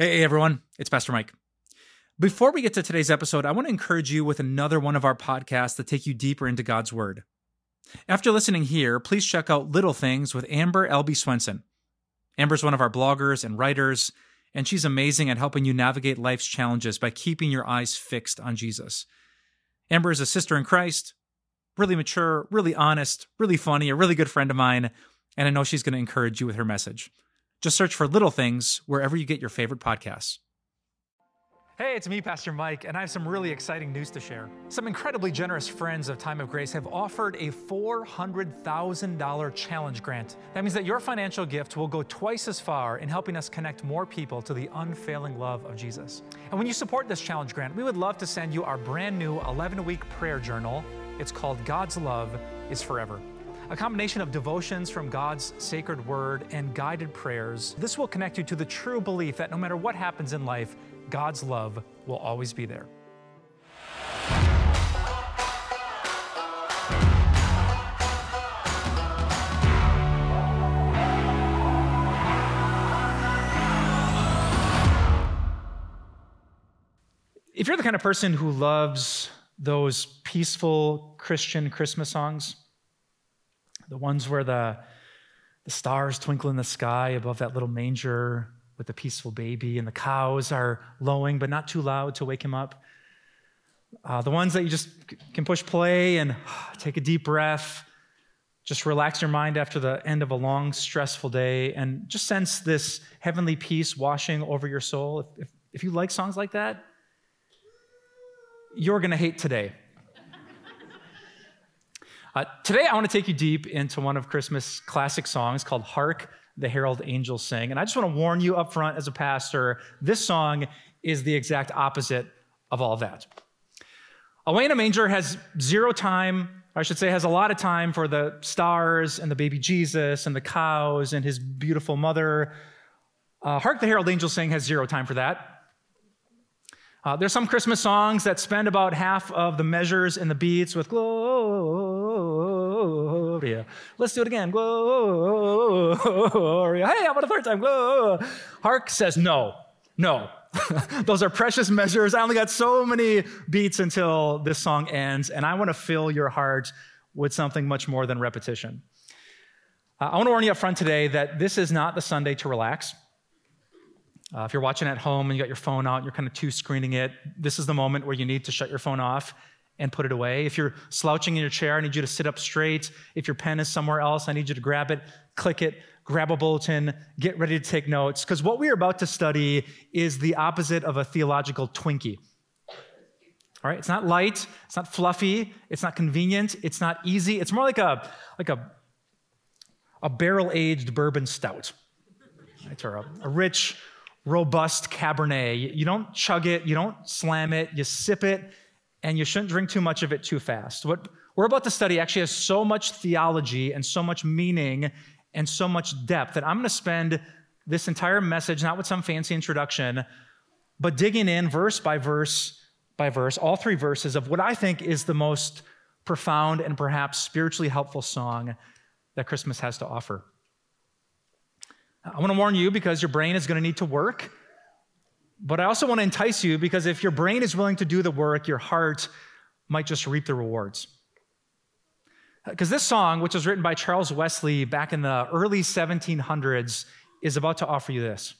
Hey, everyone, it's Pastor Mike. Before we get to today's episode, I want to encourage you with another one of our podcasts that take you deeper into God's Word. After listening here, please check out Little Things with Amber Albee Swenson. Amber's one of our bloggers and writers, and she's amazing at helping you navigate life's challenges by keeping your eyes fixed on Jesus. Amber is a sister in Christ, really mature, really honest, really funny, a really good friend of mine, and I know she's going to encourage you with her message. Just search for Little Things wherever you get your favorite podcasts. Hey, it's me, Pastor Mike, and I have some really exciting news to share. Some incredibly generous friends of Time of Grace have offered a $400,000 challenge grant. That means that your financial gift will go twice as far in helping us connect more people to the unfailing love of Jesus. And when you support this challenge grant, we would love to send you our brand new 11 week prayer journal. It's called God's Love is Forever a combination of devotions from God's sacred word and guided prayers. This will connect you to the true belief that no matter what happens in life, God's love will always be there. If you're the kind of person who loves those peaceful Christian Christmas songs, the ones where the, the stars twinkle in the sky above that little manger with the peaceful baby, and the cows are lowing, but not too loud to wake him up. Uh, the ones that you just can push play and take a deep breath, just relax your mind after the end of a long, stressful day, and just sense this heavenly peace washing over your soul. If, if, if you like songs like that, you're going to hate today. Uh, today, I want to take you deep into one of Christmas' classic songs called Hark the Herald Angels Sing. And I just want to warn you up front as a pastor this song is the exact opposite of all that. Away in a Manger has zero time, I should say, has a lot of time for the stars and the baby Jesus and the cows and his beautiful mother. Uh, Hark the Herald Angels Sing has zero time for that. Uh, there's some Christmas songs that spend about half of the measures and the beats with Gloria. Let's do it again. Gloria. Hey, how about a third time? Gloria. Hark says no, no. Those are precious measures. I only got so many beats until this song ends, and I want to fill your heart with something much more than repetition. Uh, I want to warn you up front today that this is not the Sunday to relax. Uh, if you're watching at home and you got your phone out, you're kind of two screening it, this is the moment where you need to shut your phone off and put it away. If you're slouching in your chair, I need you to sit up straight. If your pen is somewhere else, I need you to grab it, click it, grab a bulletin, get ready to take notes. Because what we are about to study is the opposite of a theological Twinkie. All right, it's not light, it's not fluffy, it's not convenient, it's not easy. It's more like a like a a barrel-aged bourbon stout, or a, a rich robust Cabernet. You don't chug it, you don't slam it, you sip it, and you shouldn't drink too much of it too fast. What we're about to study actually has so much theology and so much meaning and so much depth that I'm going to spend this entire message not with some fancy introduction, but digging in verse by verse by verse, all three verses of what I think is the most profound and perhaps spiritually helpful song that Christmas has to offer. I want to warn you because your brain is going to need to work. But I also want to entice you because if your brain is willing to do the work, your heart might just reap the rewards. Uh, because this song, which was written by Charles Wesley back in the early 1700s, is about to offer you this.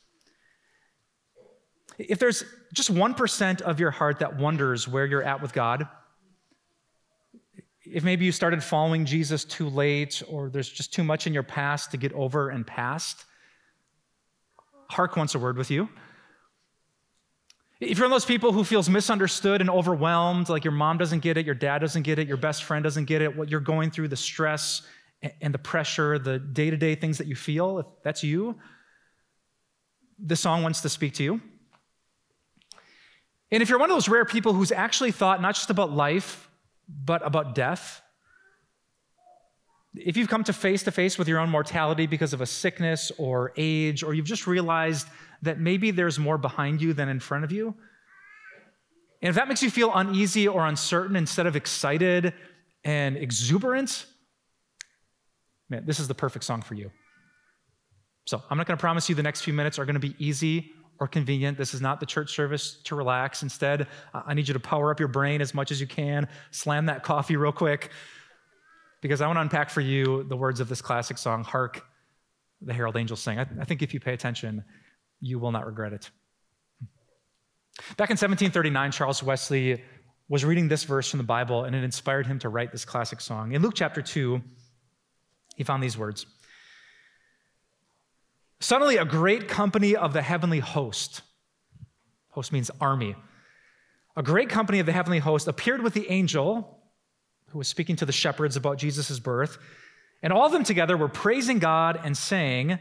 If there's just 1% of your heart that wonders where you're at with God, if maybe you started following Jesus too late, or there's just too much in your past to get over and past, Hark wants a word with you. If you're one of those people who feels misunderstood and overwhelmed, like your mom doesn't get it, your dad doesn't get it, your best friend doesn't get it, what you're going through, the stress and the pressure, the day to day things that you feel, if that's you, this song wants to speak to you. And if you're one of those rare people who's actually thought not just about life, but about death, if you've come to face to face with your own mortality because of a sickness or age, or you've just realized that maybe there's more behind you than in front of you, and if that makes you feel uneasy or uncertain instead of excited and exuberant, man, this is the perfect song for you. So I'm not going to promise you the next few minutes are going to be easy or convenient. This is not the church service to relax. Instead, I need you to power up your brain as much as you can, slam that coffee real quick, because I want to unpack for you the words of this classic song, Hark, the Herald Angels Sing. I, I think if you pay attention, you will not regret it. Back in 1739, Charles Wesley was reading this verse from the Bible, and it inspired him to write this classic song. In Luke chapter 2, he found these words. Suddenly, a great company of the heavenly host, host means army, a great company of the heavenly host appeared with the angel who was speaking to the shepherds about Jesus' birth. And all of them together were praising God and saying,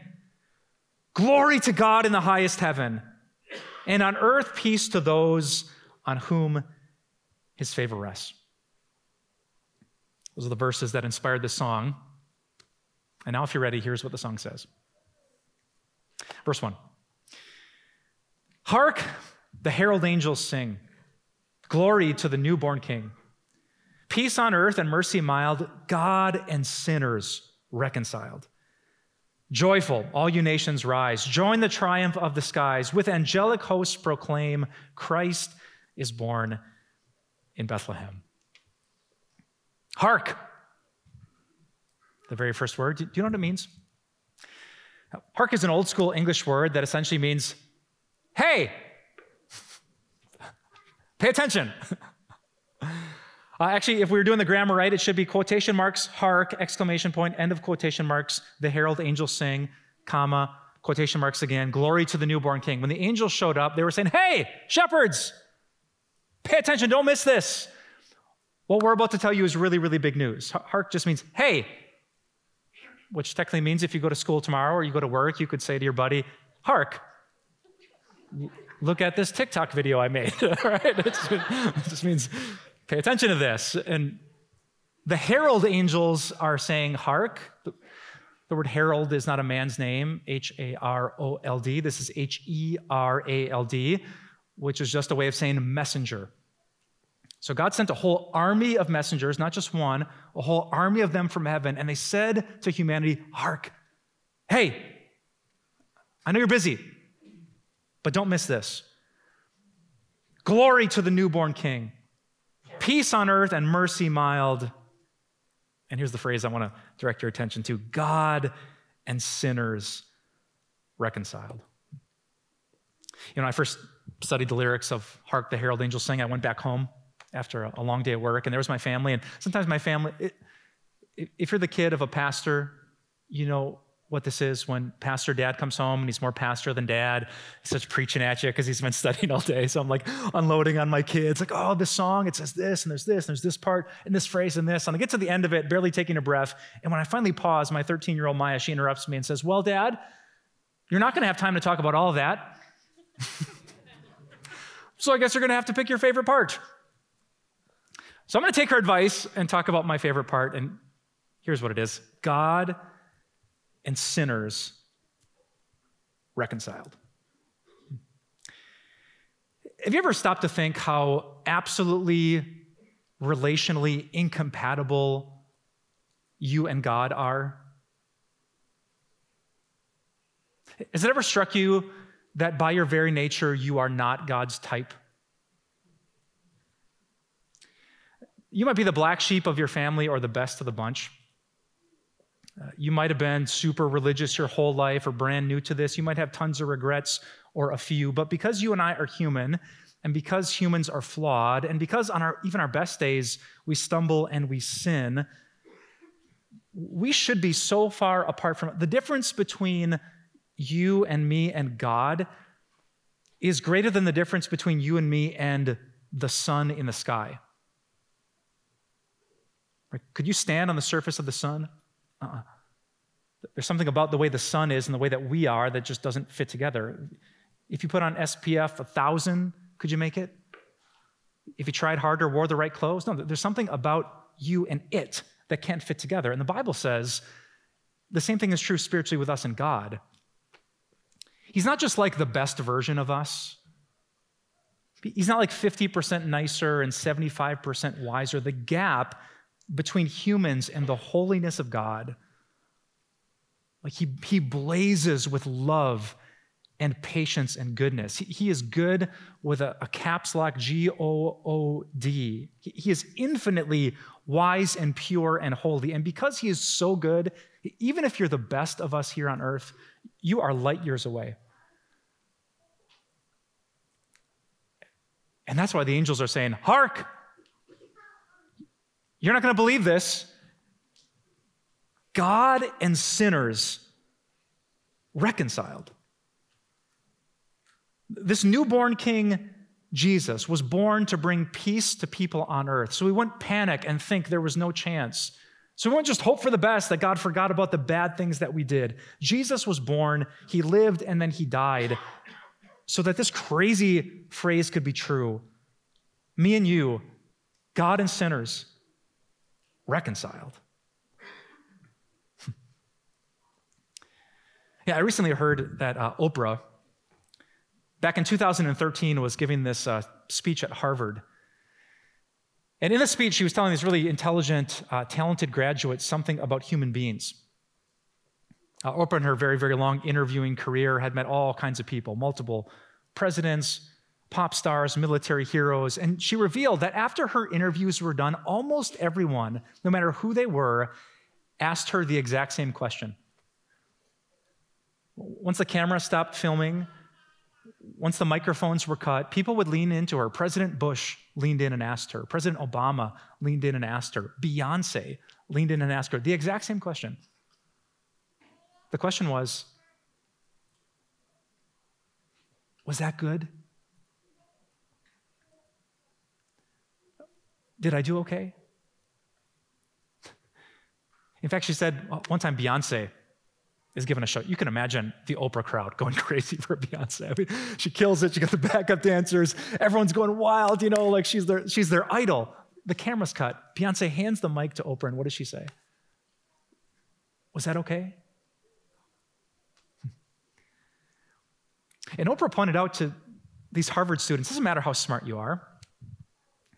Glory to God in the highest heaven, and on earth peace to those on whom his favor rests. Those are the verses that inspired this song. And now, if you're ready, here's what the song says. Verse 1 Hark, the herald angels sing, Glory to the newborn king. Peace on earth and mercy mild, God and sinners reconciled. Joyful, all you nations rise. Join the triumph of the skies. With angelic hosts proclaim Christ is born in Bethlehem. Hark! The very first word. Do you know what it means? Hark is an old school English word that essentially means, hey, pay attention. Uh, actually, if we were doing the grammar right, it should be quotation marks, hark, exclamation point, end of quotation marks, the herald angels sing, comma, quotation marks again, glory to the newborn king. When the angels showed up, they were saying, hey, shepherds, pay attention, don't miss this. What we're about to tell you is really, really big news. Hark just means, hey, which technically means if you go to school tomorrow or you go to work, you could say to your buddy, Hark, look at this TikTok video I made. right? it just means pay attention to this. And the herald angels are saying, Hark. The word herald is not a man's name, H A R O L D. This is H E R A L D, which is just a way of saying messenger. So God sent a whole army of messengers, not just one, a whole army of them from heaven, and they said to humanity, Hark, hey, I know you're busy, but don't miss this. Glory to the newborn king, peace on earth and mercy mild. And here's the phrase I want to direct your attention to God and sinners reconciled. You know, I first studied the lyrics of Hark the Herald Angels Sing. I went back home after a long day of work, and there was my family. And sometimes my family, it, if you're the kid of a pastor, you know what this is when pastor dad comes home and he's more pastor than dad. He starts preaching at you because he's been studying all day. So I'm like unloading on my kids, like, oh, this song, it says this, and there's this, and there's this part, and this phrase, and this. And I get to the end of it, barely taking a breath. And when I finally pause, my 13 year old Maya, she interrupts me and says, Well, dad, you're not going to have time to talk about all that. so I guess you're going to have to pick your favorite part. So I'm going to take her advice and talk about my favorite part. And here's what it is God and sinners reconciled. Have you ever stopped to think how absolutely relationally incompatible you and God are? Has it ever struck you that by your very nature you are not God's type? You might be the black sheep of your family or the best of the bunch. Uh, you might have been super religious your whole life or brand new to this. You might have tons of regrets or a few. But because you and I are human, and because humans are flawed, and because on our even our best days we stumble and we sin, we should be so far apart from. The difference between you and me and God is greater than the difference between you and me and the sun in the sky. Could you stand on the surface of the sun? Uh-uh. There's something about the way the sun is and the way that we are that just doesn't fit together. If you put on SPF 1000, could you make it? If you tried harder, wore the right clothes? No, there's something about you and it that can't fit together. And the Bible says the same thing is true spiritually with us and God. He's not just like the best version of us. He's not like 50% nicer and 75% wiser. The gap between humans and the holiness of God. Like he, he blazes with love and patience and goodness. He, he is good with a, a caps lock G O O D. He, he is infinitely wise and pure and holy. And because he is so good, even if you're the best of us here on earth, you are light years away. And that's why the angels are saying, Hark! You're not going to believe this. God and sinners reconciled. This newborn king, Jesus, was born to bring peace to people on earth. So we wouldn't panic and think there was no chance. So we won't just hope for the best that God forgot about the bad things that we did. Jesus was born, he lived, and then he died so that this crazy phrase could be true. Me and you, God and sinners, reconciled. yeah, I recently heard that uh, Oprah back in 2013 was giving this uh, speech at Harvard. And in the speech, she was telling these really intelligent, uh, talented graduates something about human beings. Uh, Oprah, in her very, very long interviewing career, had met all kinds of people multiple presidents, pop stars, military heroes. And she revealed that after her interviews were done, almost everyone, no matter who they were, asked her the exact same question. Once the camera stopped filming, once the microphones were cut, people would lean into her. President Bush leaned in and asked her. President Obama leaned in and asked her. Beyonce leaned in and asked her the exact same question. The question was Was that good? Did I do okay? In fact, she said one time Beyonce is given a show. You can imagine the Oprah crowd going crazy for Beyonce. I mean, she kills it. She got the backup dancers. Everyone's going wild, you know, like she's their, she's their idol. The camera's cut. Beyonce hands the mic to Oprah, and what does she say? Was that okay? And Oprah pointed out to these Harvard students doesn't matter how smart you are,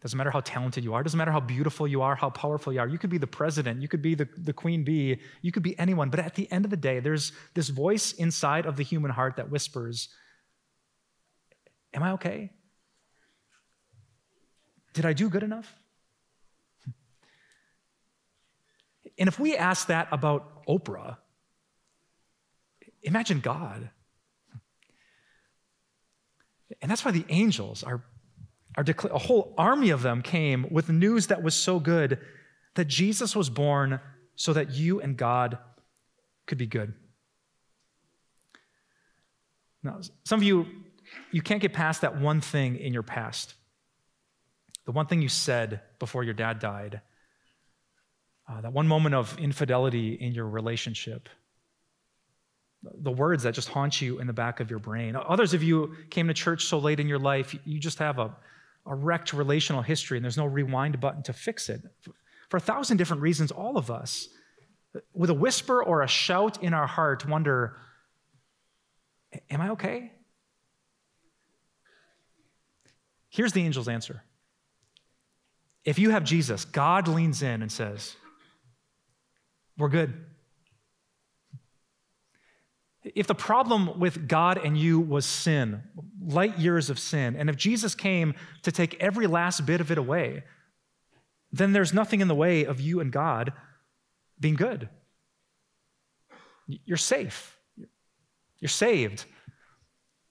doesn't matter how talented you are, doesn't matter how beautiful you are, how powerful you are. You could be the president, you could be the, the queen bee, you could be anyone. But at the end of the day, there's this voice inside of the human heart that whispers, Am I okay? Did I do good enough? And if we ask that about Oprah, imagine God. And that's why the angels are a whole army of them came with news that was so good that Jesus was born so that you and God could be good. Now, some of you, you can't get past that one thing in your past. The one thing you said before your dad died. Uh, that one moment of infidelity in your relationship. The words that just haunt you in the back of your brain. Others of you came to church so late in your life, you just have a, a wrecked relational history and there's no rewind button to fix it. For a thousand different reasons, all of us, with a whisper or a shout in our heart, wonder Am I okay? Here's the angel's answer. If you have Jesus, God leans in and says, We're good. If the problem with God and you was sin, light years of sin, and if Jesus came to take every last bit of it away, then there's nothing in the way of you and God being good. You're safe. You're saved.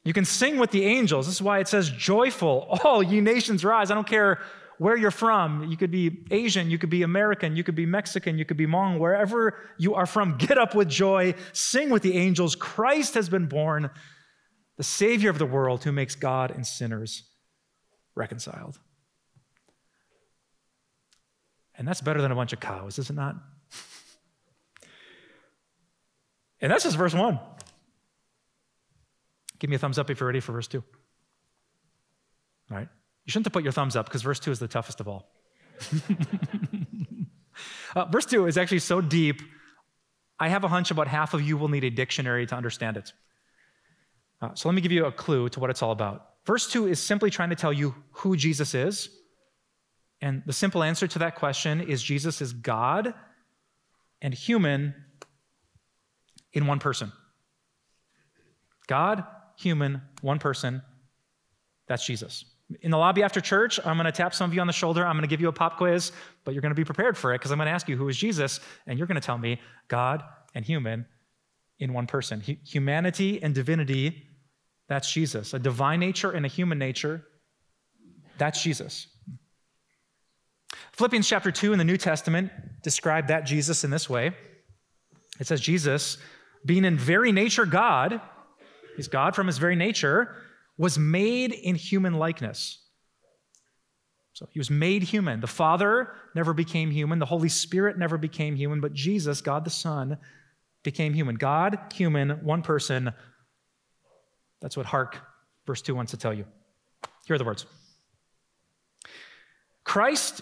You can sing with the angels. This is why it says, Joyful, all ye nations rise. I don't care where you're from. You could be Asian, you could be American, you could be Mexican, you could be Hmong, wherever you are from, get up with joy, sing with the angels. Christ has been born, the Savior of the world who makes God and sinners reconciled. And that's better than a bunch of cows, is it not? and that's just verse one. Give me a thumbs up if you're ready for verse two. All right. You shouldn't have put your thumbs up because verse 2 is the toughest of all. uh, verse 2 is actually so deep, I have a hunch about half of you will need a dictionary to understand it. Uh, so let me give you a clue to what it's all about. Verse 2 is simply trying to tell you who Jesus is. And the simple answer to that question is Jesus is God and human in one person. God, human, one person. That's Jesus. In the lobby after church, I'm going to tap some of you on the shoulder. I'm going to give you a pop quiz, but you're going to be prepared for it because I'm going to ask you who is Jesus, and you're going to tell me God and human in one person. Humanity and divinity, that's Jesus. A divine nature and a human nature, that's Jesus. Philippians chapter 2 in the New Testament describe that Jesus in this way. It says, Jesus, being in very nature God, he's God from his very nature, was made in human likeness. So he was made human. The Father never became human. The Holy Spirit never became human, but Jesus, God the Son, became human. God, human, one person. That's what Hark, verse 2 wants to tell you. Here are the words Christ,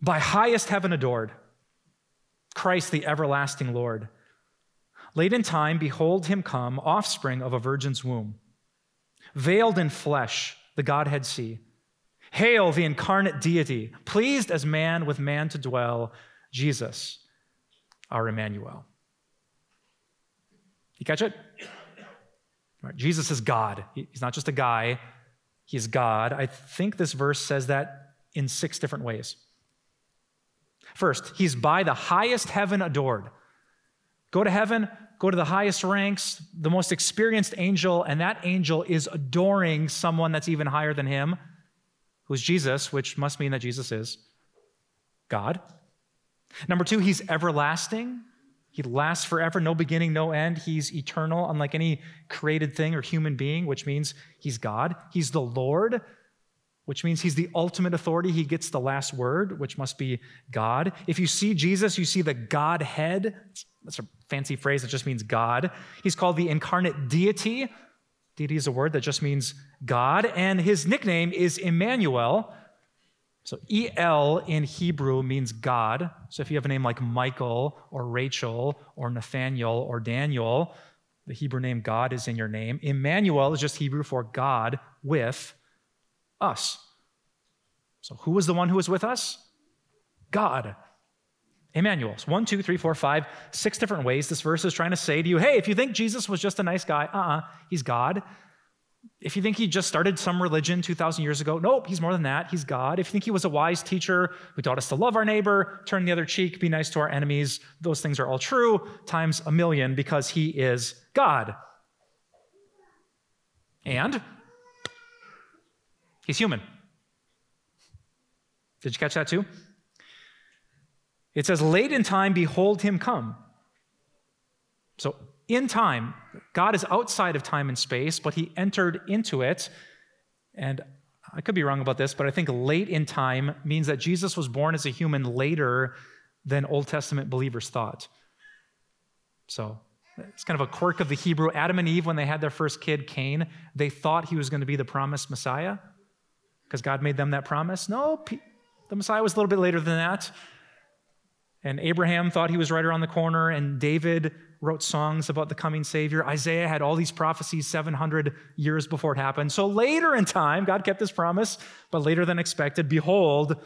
by highest heaven adored, Christ, the everlasting Lord. Late in time, behold him come, offspring of a virgin's womb, veiled in flesh, the Godhead see. Hail the incarnate deity, pleased as man with man to dwell, Jesus, our Emmanuel. You catch it? Jesus is God. He's not just a guy, he's God. I think this verse says that in six different ways. First, he's by the highest heaven adored. Go to heaven, go to the highest ranks, the most experienced angel, and that angel is adoring someone that's even higher than him, who's Jesus, which must mean that Jesus is God. Number two, he's everlasting. He lasts forever, no beginning, no end. He's eternal, unlike any created thing or human being, which means he's God. He's the Lord, which means he's the ultimate authority. He gets the last word, which must be God. If you see Jesus, you see the Godhead. That's a fancy phrase that just means God. He's called the incarnate deity. Deity is a word that just means God, and his nickname is Emmanuel. So El in Hebrew means God. So if you have a name like Michael or Rachel or Nathaniel or Daniel, the Hebrew name God is in your name. Emmanuel is just Hebrew for God with us. So, who was the one who was with us? God. Emmanuel. So one, two, three, four, five, six different ways this verse is trying to say to you hey, if you think Jesus was just a nice guy, uh uh-uh, uh, he's God. If you think he just started some religion 2,000 years ago, nope, he's more than that. He's God. If you think he was a wise teacher who taught us to love our neighbor, turn the other cheek, be nice to our enemies, those things are all true, times a million, because he is God. And He's human. Did you catch that too? It says, Late in time, behold him come. So, in time, God is outside of time and space, but he entered into it. And I could be wrong about this, but I think late in time means that Jesus was born as a human later than Old Testament believers thought. So, it's kind of a quirk of the Hebrew. Adam and Eve, when they had their first kid, Cain, they thought he was going to be the promised Messiah because God made them that promise? No, the Messiah was a little bit later than that. And Abraham thought he was right around the corner, and David wrote songs about the coming Savior. Isaiah had all these prophecies 700 years before it happened. So later in time, God kept his promise, but later than expected, behold,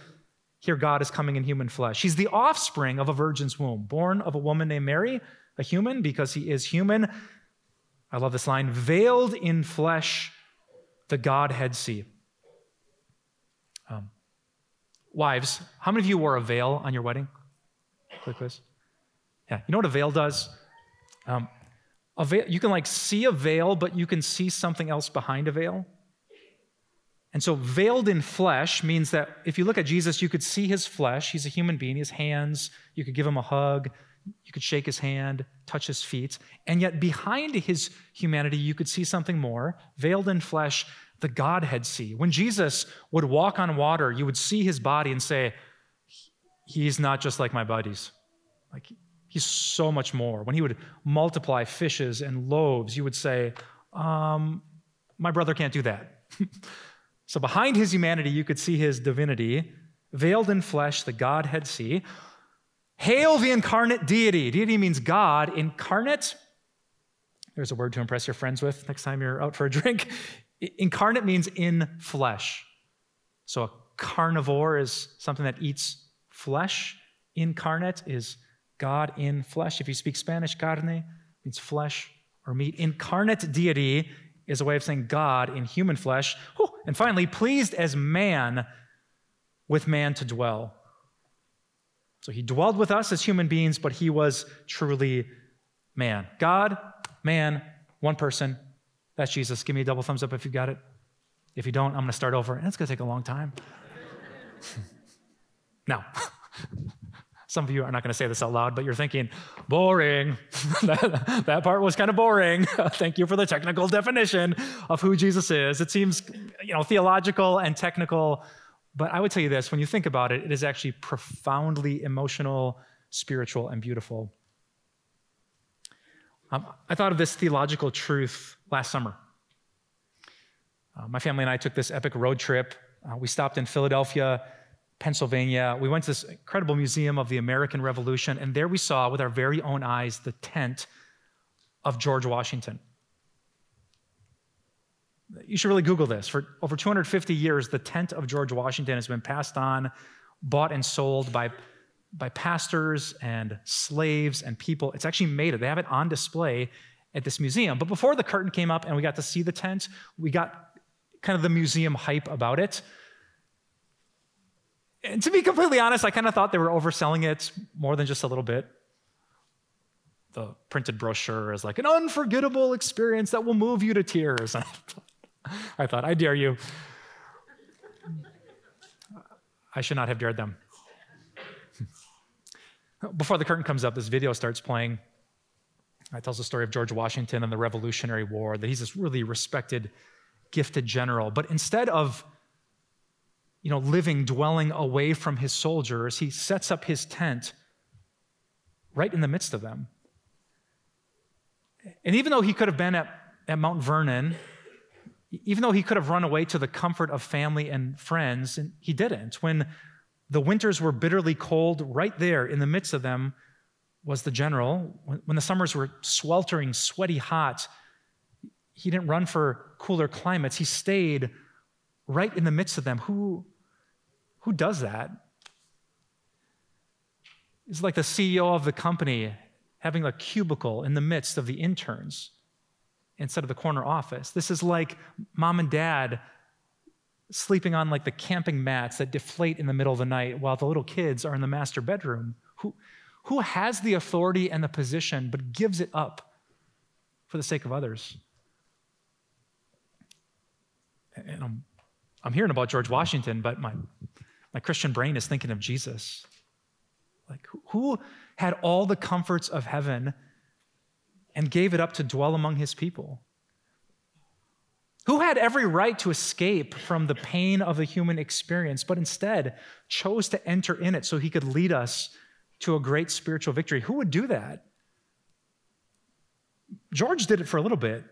here God is coming in human flesh. He's the offspring of a virgin's womb, born of a woman named Mary, a human because he is human. I love this line veiled in flesh, the Godhead see. Um, wives, how many of you wore a veil on your wedding? Quick quiz. Yeah, you know what a veil does? Um, a veil, you can like see a veil, but you can see something else behind a veil. And so, veiled in flesh means that if you look at Jesus, you could see his flesh. He's a human being, his hands. You could give him a hug. You could shake his hand, touch his feet. And yet, behind his humanity, you could see something more. Veiled in flesh the Godhead see. When Jesus would walk on water, you would see his body and say, He's not just like my buddies. Like, he's so much more. When he would multiply fishes and loaves, you would say, um, My brother can't do that. so, behind his humanity, you could see his divinity, veiled in flesh, the Godhead see. Hail the incarnate deity. Deity means God. Incarnate, there's a word to impress your friends with next time you're out for a drink. Incarnate means in flesh. So a carnivore is something that eats flesh. Incarnate is God in flesh. If you speak Spanish, carne means flesh or meat. Incarnate deity is a way of saying God in human flesh. And finally, pleased as man with man to dwell. So he dwelled with us as human beings, but he was truly man. God, man, one person. That's Jesus. Give me a double thumbs up if you got it. If you don't, I'm going to start over, and it's going to take a long time. now, some of you are not going to say this out loud, but you're thinking, boring. that, that part was kind of boring. Thank you for the technical definition of who Jesus is. It seems, you know, theological and technical, but I would tell you this when you think about it, it is actually profoundly emotional, spiritual, and beautiful. Um, I thought of this theological truth last summer. Uh, my family and I took this epic road trip. Uh, we stopped in Philadelphia, Pennsylvania. We went to this incredible museum of the American Revolution, and there we saw with our very own eyes the tent of George Washington. You should really Google this. For over 250 years, the tent of George Washington has been passed on, bought, and sold by, by pastors and slaves and people. It's actually made it. They have it on display at this museum. But before the curtain came up and we got to see the tent, we got kind of the museum hype about it. And to be completely honest, I kind of thought they were overselling it more than just a little bit. The printed brochure is like an unforgettable experience that will move you to tears. I thought, I dare you. I should not have dared them. Before the curtain comes up, this video starts playing. It tells the story of George Washington and the Revolutionary War, that he's this really respected, gifted general. But instead of you know, living, dwelling away from his soldiers, he sets up his tent right in the midst of them. And even though he could have been at, at Mount Vernon, even though he could have run away to the comfort of family and friends, and he didn't. When the winters were bitterly cold, right there in the midst of them was the general. When the summers were sweltering, sweaty hot, he didn't run for cooler climates. He stayed right in the midst of them. Who, who does that? It's like the CEO of the company having a cubicle in the midst of the interns instead of the corner office. This is like mom and dad sleeping on like the camping mats that deflate in the middle of the night while the little kids are in the master bedroom. Who, who has the authority and the position but gives it up for the sake of others? And I'm, I'm hearing about George Washington, but my my Christian brain is thinking of Jesus. Like, who had all the comforts of heaven and gave it up to dwell among his people? Who had every right to escape from the pain of the human experience, but instead chose to enter in it so he could lead us to a great spiritual victory? Who would do that? George did it for a little bit.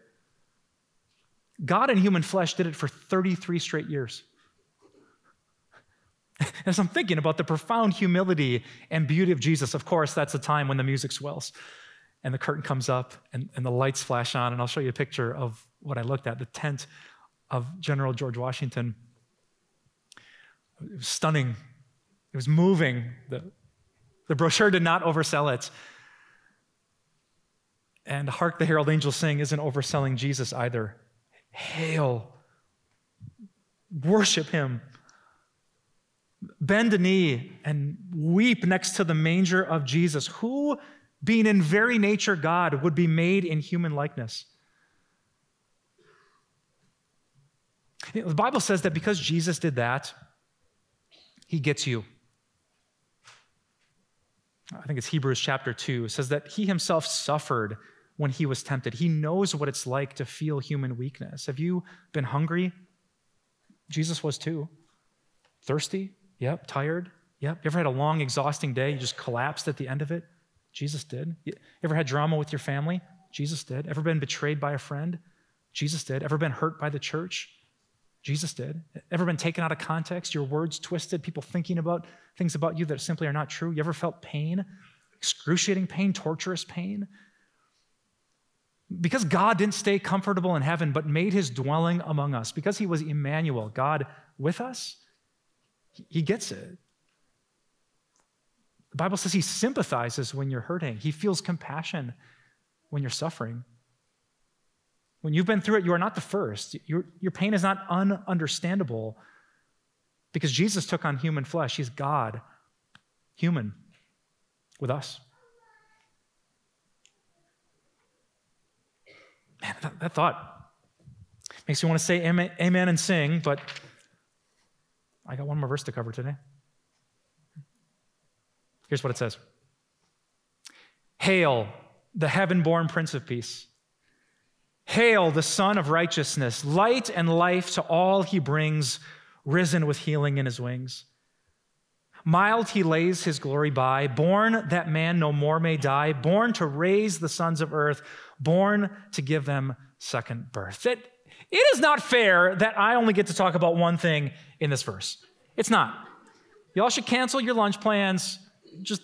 God in human flesh did it for 33 straight years. As I'm thinking about the profound humility and beauty of Jesus, of course, that's the time when the music swells and the curtain comes up and, and the lights flash on. And I'll show you a picture of what I looked at the tent of General George Washington. It was stunning, it was moving. The, the brochure did not oversell it. And Hark the Herald Angels Sing isn't overselling Jesus either. Hail, worship him bend a knee and weep next to the manger of Jesus, who, being in very nature God, would be made in human likeness. The Bible says that because Jesus did that, he gets you. I think it's Hebrews chapter 2. Says that he himself suffered when he was tempted. He knows what it's like to feel human weakness. Have you been hungry? Jesus was too. Thirsty? Yep. Tired? Yep. You ever had a long, exhausting day? You just collapsed at the end of it? Jesus did. You ever had drama with your family? Jesus did. Ever been betrayed by a friend? Jesus did. Ever been hurt by the church? Jesus did. Ever been taken out of context, your words twisted, people thinking about things about you that simply are not true? You ever felt pain, excruciating pain, torturous pain? Because God didn't stay comfortable in heaven, but made his dwelling among us, because he was Emmanuel, God with us, he gets it. The Bible says he sympathizes when you're hurting, he feels compassion when you're suffering. When you've been through it, you are not the first. Your, your pain is not ununderstandable because Jesus took on human flesh. He's God, human, with us. Man, that, that thought makes me want to say amen, amen and sing, but I got one more verse to cover today. Here's what it says Hail, the heaven born Prince of Peace. Hail, the Sun of Righteousness, light and life to all he brings, risen with healing in his wings. Mild he lays his glory by, born that man no more may die, born to raise the sons of earth, born to give them second birth. It, it is not fair that I only get to talk about one thing in this verse. It's not. Y'all should cancel your lunch plans. Just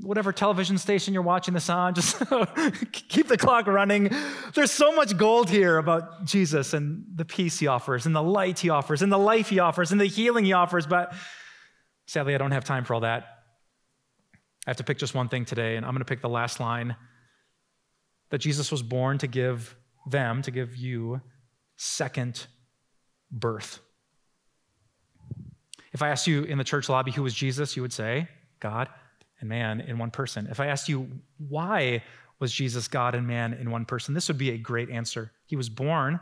whatever television station you're watching this on, just keep the clock running. There's so much gold here about Jesus and the peace he offers, and the light he offers, and the life he offers, and the healing he offers. But sadly, I don't have time for all that. I have to pick just one thing today, and I'm going to pick the last line that Jesus was born to give them, to give you, second birth. If I asked you in the church lobby who was Jesus, you would say, God and man in one person. If I asked you why was Jesus God and man in one person, this would be a great answer. He was born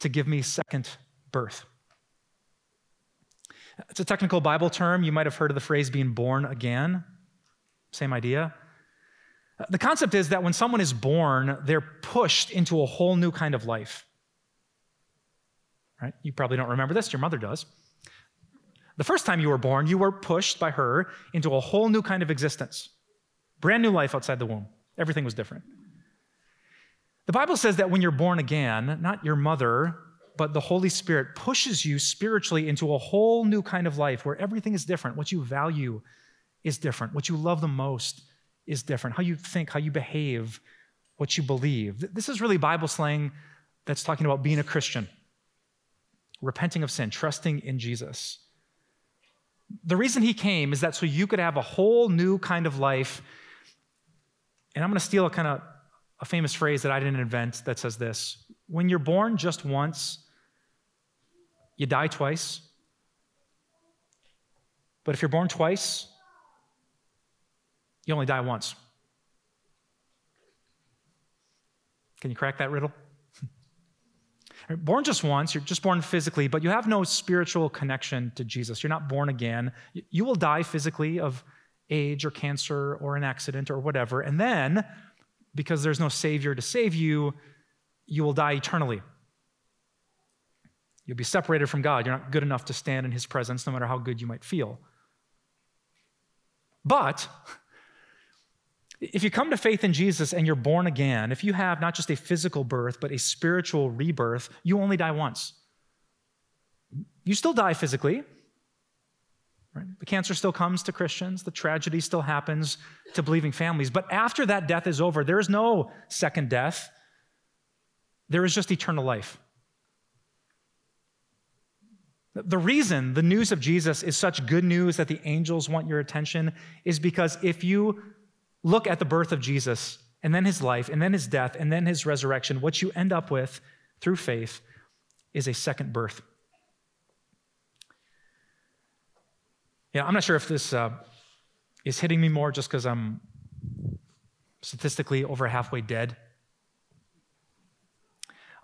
to give me second birth. It's a technical Bible term. You might have heard of the phrase being born again. Same idea. The concept is that when someone is born, they're pushed into a whole new kind of life. Right? You probably don't remember this, your mother does. The first time you were born, you were pushed by her into a whole new kind of existence. Brand new life outside the womb. Everything was different. The Bible says that when you're born again, not your mother, but the Holy Spirit pushes you spiritually into a whole new kind of life where everything is different. What you value is different. What you love the most is different. How you think, how you behave, what you believe. This is really Bible slang that's talking about being a Christian, repenting of sin, trusting in Jesus. The reason he came is that so you could have a whole new kind of life. And I'm going to steal a kind of a famous phrase that I didn't invent that says this When you're born just once, you die twice. But if you're born twice, you only die once. Can you crack that riddle? Born just once, you're just born physically, but you have no spiritual connection to Jesus. You're not born again. You will die physically of age or cancer or an accident or whatever. And then, because there's no Savior to save you, you will die eternally. You'll be separated from God. You're not good enough to stand in His presence, no matter how good you might feel. But if you come to faith in Jesus and you're born again, if you have not just a physical birth, but a spiritual rebirth, you only die once. You still die physically. Right? The cancer still comes to Christians, the tragedy still happens to believing families. But after that death is over, there is no second death, there is just eternal life. The reason the news of Jesus is such good news that the angels want your attention is because if you look at the birth of Jesus and then his life and then his death and then his resurrection, what you end up with through faith is a second birth. Yeah, I'm not sure if this uh, is hitting me more just because I'm statistically over halfway dead.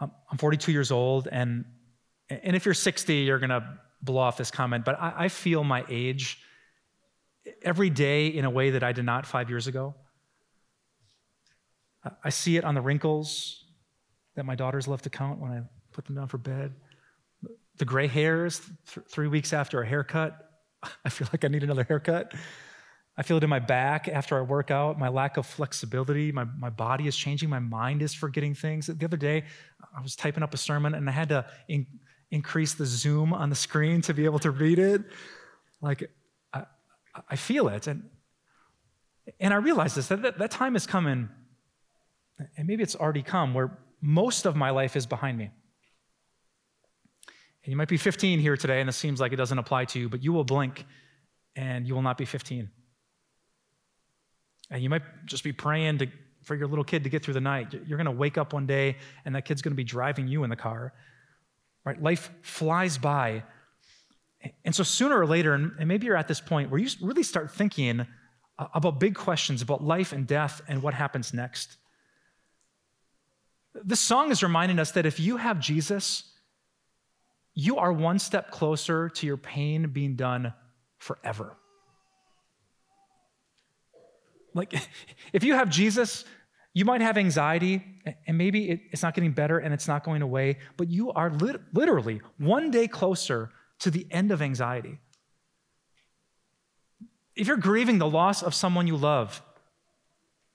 I'm 42 years old, and, and if you're 60, you're going to blow off this comment, but I, I feel my age every day in a way that I did not five years ago. I see it on the wrinkles that my daughters love to count when I put them down for bed. The gray hairs th- three weeks after a haircut. I feel like I need another haircut. I feel it in my back after I work out, my lack of flexibility. My, my body is changing. My mind is forgetting things. The other day, I was typing up a sermon and I had to in, increase the zoom on the screen to be able to read it. Like, I feel it. And, and I realize this that, that, that time is coming, and maybe it's already come, where most of my life is behind me. And you might be 15 here today, and it seems like it doesn't apply to you, but you will blink and you will not be 15. And you might just be praying to for your little kid to get through the night. You're going to wake up one day and that kid's going to be driving you in the car. Right? Life flies by. And so sooner or later, and maybe you're at this point where you really start thinking uh, about big questions about life and death and what happens next. This song is reminding us that if you have Jesus, you are one step closer to your pain being done forever. Like, if you have Jesus, you might have anxiety, and maybe it's not getting better and it's not going away, but you are lit- literally one day closer to the end of anxiety. If you're grieving the loss of someone you love,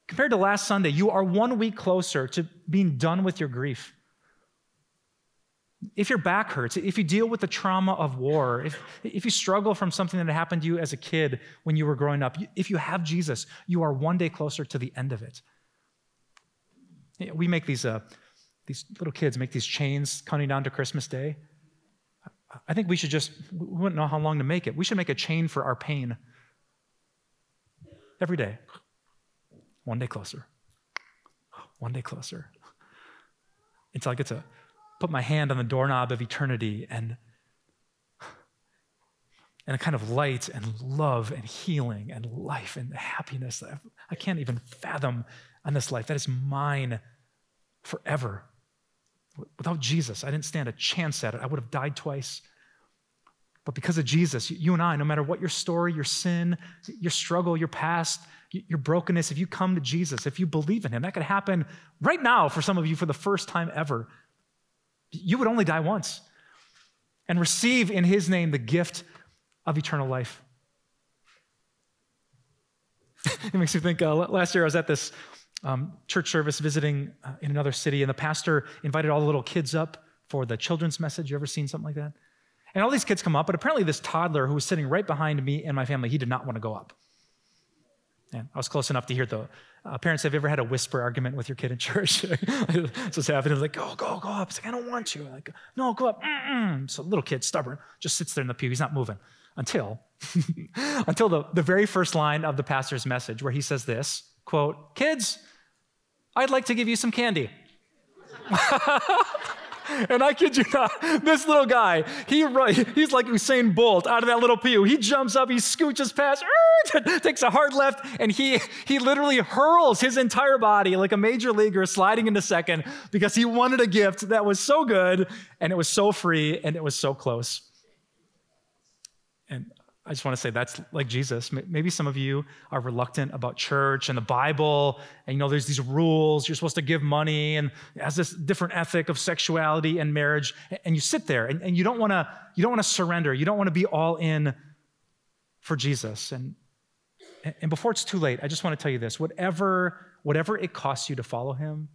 compared to last Sunday, you are one week closer to being done with your grief. If your back hurts, if you deal with the trauma of war, if, if you struggle from something that happened to you as a kid when you were growing up, if you have Jesus, you are one day closer to the end of it. We make these, uh, these little kids make these chains counting down to Christmas Day. I think we should just, we wouldn't know how long to make it. We should make a chain for our pain every day. One day closer. One day closer. Until I get to put my hand on the doorknob of eternity and and a kind of light and love and healing and life and happiness that I can't even fathom on this life. That is mine forever. Without Jesus, I didn't stand a chance at it. I would have died twice. But because of Jesus, you and I, no matter what your story, your sin, your struggle, your past, your brokenness, if you come to Jesus, if you believe in Him, that could happen right now for some of you for the first time ever. You would only die once and receive in His name the gift of eternal life. it makes me think uh, last year I was at this um, church service visiting uh, in another city, and the pastor invited all the little kids up for the children's message. You ever seen something like that? And all these kids come up, but apparently this toddler who was sitting right behind me and my family, he did not want to go up. And I was close enough to hear the uh, parents. Have you ever had a whisper argument with your kid in church? so it's happening. Like, go, go, go up. It's like, I don't want you. Like, no, go up. Mm-mm. So little kid, stubborn, just sits there in the pew. He's not moving until until the, the very first line of the pastor's message, where he says this quote, kids, I'd like to give you some candy. and I kid you not, this little guy, he he's like Usain Bolt out of that little pew. He jumps up, he scooches past, takes a hard left, and he, he literally hurls his entire body like a major leaguer sliding into second because he wanted a gift that was so good and it was so free and it was so close. I just want to say that's like Jesus. Maybe some of you are reluctant about church and the Bible, and you know there's these rules. You're supposed to give money, and has this different ethic of sexuality and marriage, and you sit there and, and you don't want to you don't want to surrender. You don't want to be all in for Jesus. And and before it's too late, I just want to tell you this: whatever whatever it costs you to follow Him,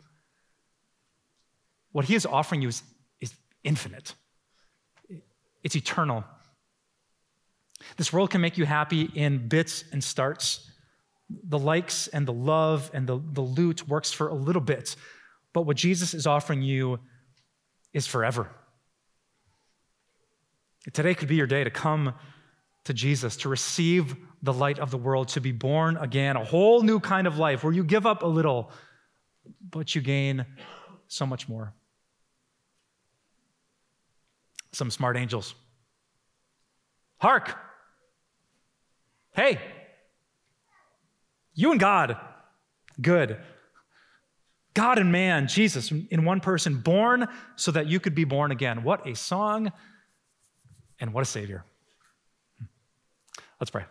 what He is offering you is, is infinite. It's eternal. This world can make you happy in bits and starts. The likes and the love and the, the loot works for a little bit, but what Jesus is offering you is forever. Today could be your day to come to Jesus, to receive the light of the world, to be born again, a whole new kind of life where you give up a little, but you gain so much more. Some smart angels. Hark! Hey, you and God, good. God and man, Jesus in one person, born so that you could be born again. What a song and what a Savior. Let's pray.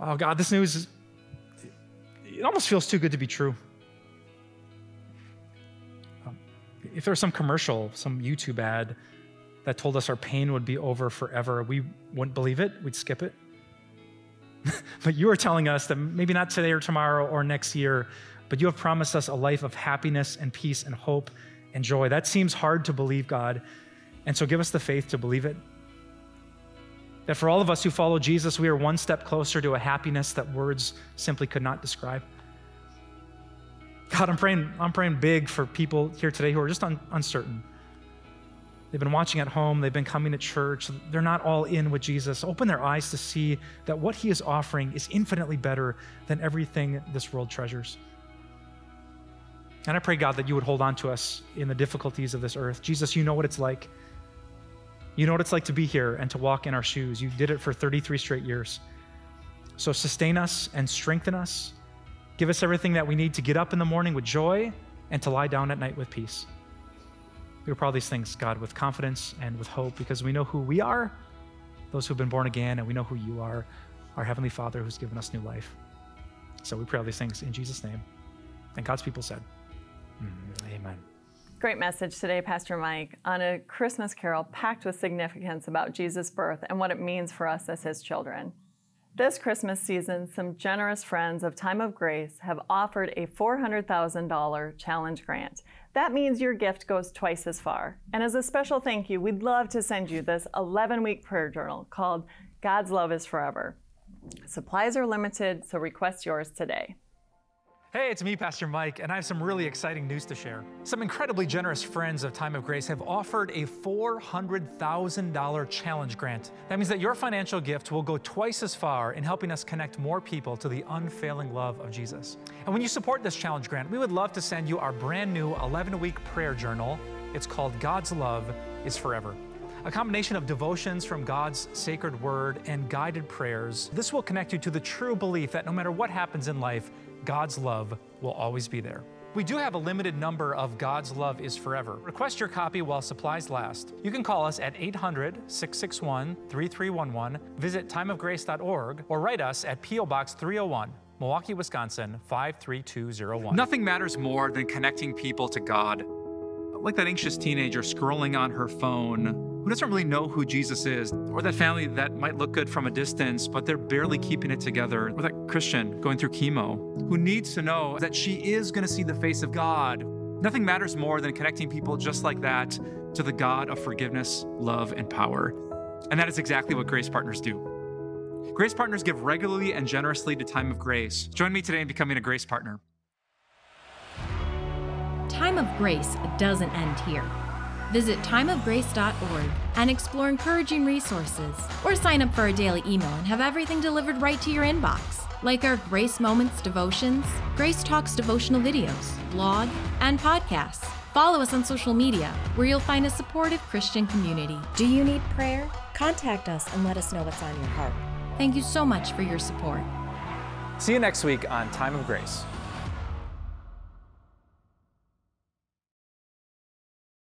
Oh, God, this news, is, it almost feels too good to be true. Um, if there was some commercial, some YouTube ad, that told us our pain would be over forever, we wouldn't believe it. We'd skip it. but you are telling us that maybe not today or tomorrow or next year, but you have promised us a life of happiness and peace and hope and joy. That seems hard to believe, God. And so give us the faith to believe it. That for all of us who follow Jesus, we are one step closer to a happiness that words simply could not describe. God, I'm praying, I'm praying big for people here today who are just un- uncertain They've been watching at home, they've been coming to church. They're not all in with Jesus. Open their eyes to see that what he is offering is infinitely better than everything this world treasures. And I pray, God, that you would hold on to us in the difficulties of this earth. Jesus, you know what it's like. You know what it's like to be here and to walk in our shoes. You did it for 33 straight years. So sustain us and strengthen us. Give us everything that we need to get up in the morning with joy and to lie down at night with peace. We pray all these things, God, with confidence and with hope because we know who we are, those who've been born again, and we know who you are, our Heavenly Father who's given us new life. So we pray all these things in Jesus' name. And God's people said, mm, Amen. Great message today, Pastor Mike, on a Christmas carol packed with significance about Jesus' birth and what it means for us as his children. This Christmas season, some generous friends of Time of Grace have offered a $400,000 challenge grant. That means your gift goes twice as far. And as a special thank you, we'd love to send you this 11 week prayer journal called God's Love is Forever. Supplies are limited, so request yours today. Hey, it's me, Pastor Mike, and I have some really exciting news to share. Some incredibly generous friends of Time of Grace have offered a $400,000 challenge grant. That means that your financial gift will go twice as far in helping us connect more people to the unfailing love of Jesus. And when you support this challenge grant, we would love to send you our brand new 11 week prayer journal. It's called God's Love is Forever a combination of devotions from God's sacred word and guided prayers. This will connect you to the true belief that no matter what happens in life, God's love will always be there. We do have a limited number of God's Love is Forever. Request your copy while supplies last. You can call us at 800 661 3311, visit timeofgrace.org, or write us at P.O. Box 301. Milwaukee, Wisconsin 53201. Nothing matters more than connecting people to God. Like that anxious teenager scrolling on her phone, who doesn't really know who Jesus is, or that family that might look good from a distance, but they're barely keeping it together, or that Christian going through chemo who needs to know that she is going to see the face of God. Nothing matters more than connecting people just like that to the God of forgiveness, love, and power. And that is exactly what Grace Partners do. Grace Partners give regularly and generously to Time of Grace. Join me today in becoming a Grace Partner. Time of Grace doesn't end here. Visit timeofgrace.org and explore encouraging resources, or sign up for a daily email and have everything delivered right to your inbox, like our Grace Moments devotions, Grace Talks devotional videos, blog, and podcasts. Follow us on social media, where you'll find a supportive Christian community. Do you need prayer? Contact us and let us know what's on your heart. Thank you so much for your support. See you next week on Time of Grace.